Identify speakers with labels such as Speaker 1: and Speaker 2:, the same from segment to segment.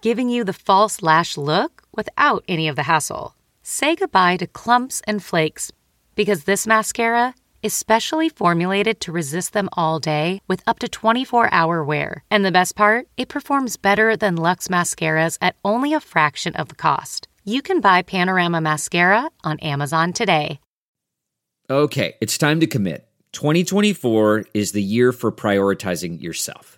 Speaker 1: giving you the false lash look without any of the hassle. Say goodbye to clumps and flakes because this mascara is specially formulated to resist them all day with up to 24 hour wear. And the best part, it performs better than Luxe mascaras at only a fraction of the cost. You can buy Panorama Mascara on Amazon today.
Speaker 2: Okay, it's time to commit. 2024 is the year for prioritizing yourself.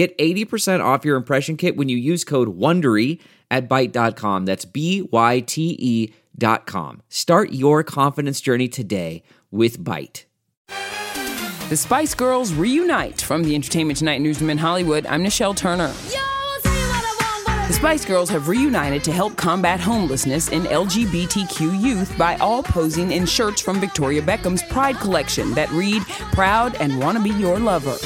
Speaker 2: Get 80% off your impression kit when you use code WONDERY at Byte.com. That's B-Y-T-E dot com. Start your confidence journey today with Byte.
Speaker 3: The Spice Girls reunite from the Entertainment Tonight newsroom in Hollywood. I'm Nichelle Turner. The Spice Girls have reunited to help combat homelessness in LGBTQ youth by all posing in shirts from Victoria Beckham's Pride collection that read, Proud and Wanna Be Your Lover.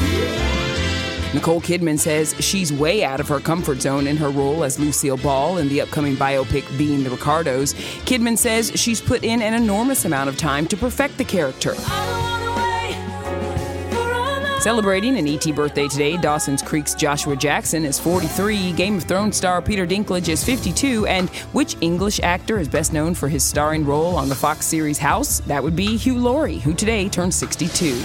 Speaker 3: Nicole Kidman says she's way out of her comfort zone in her role as Lucille Ball in the upcoming biopic Being the Ricardos. Kidman says she's put in an enormous amount of time to perfect the character. Celebrating an ET birthday today, Dawson's Creek's Joshua Jackson is 43, Game of Thrones star Peter Dinklage is 52, and which English actor is best known for his starring role on the Fox series House? That would be Hugh Laurie, who today turns 62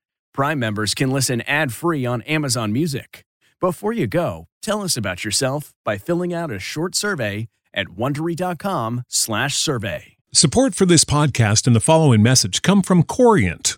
Speaker 4: Prime members can listen ad-free on Amazon Music. Before you go, tell us about yourself by filling out a short survey at wondery.com/survey.
Speaker 5: Support for this podcast and the following message come from Corient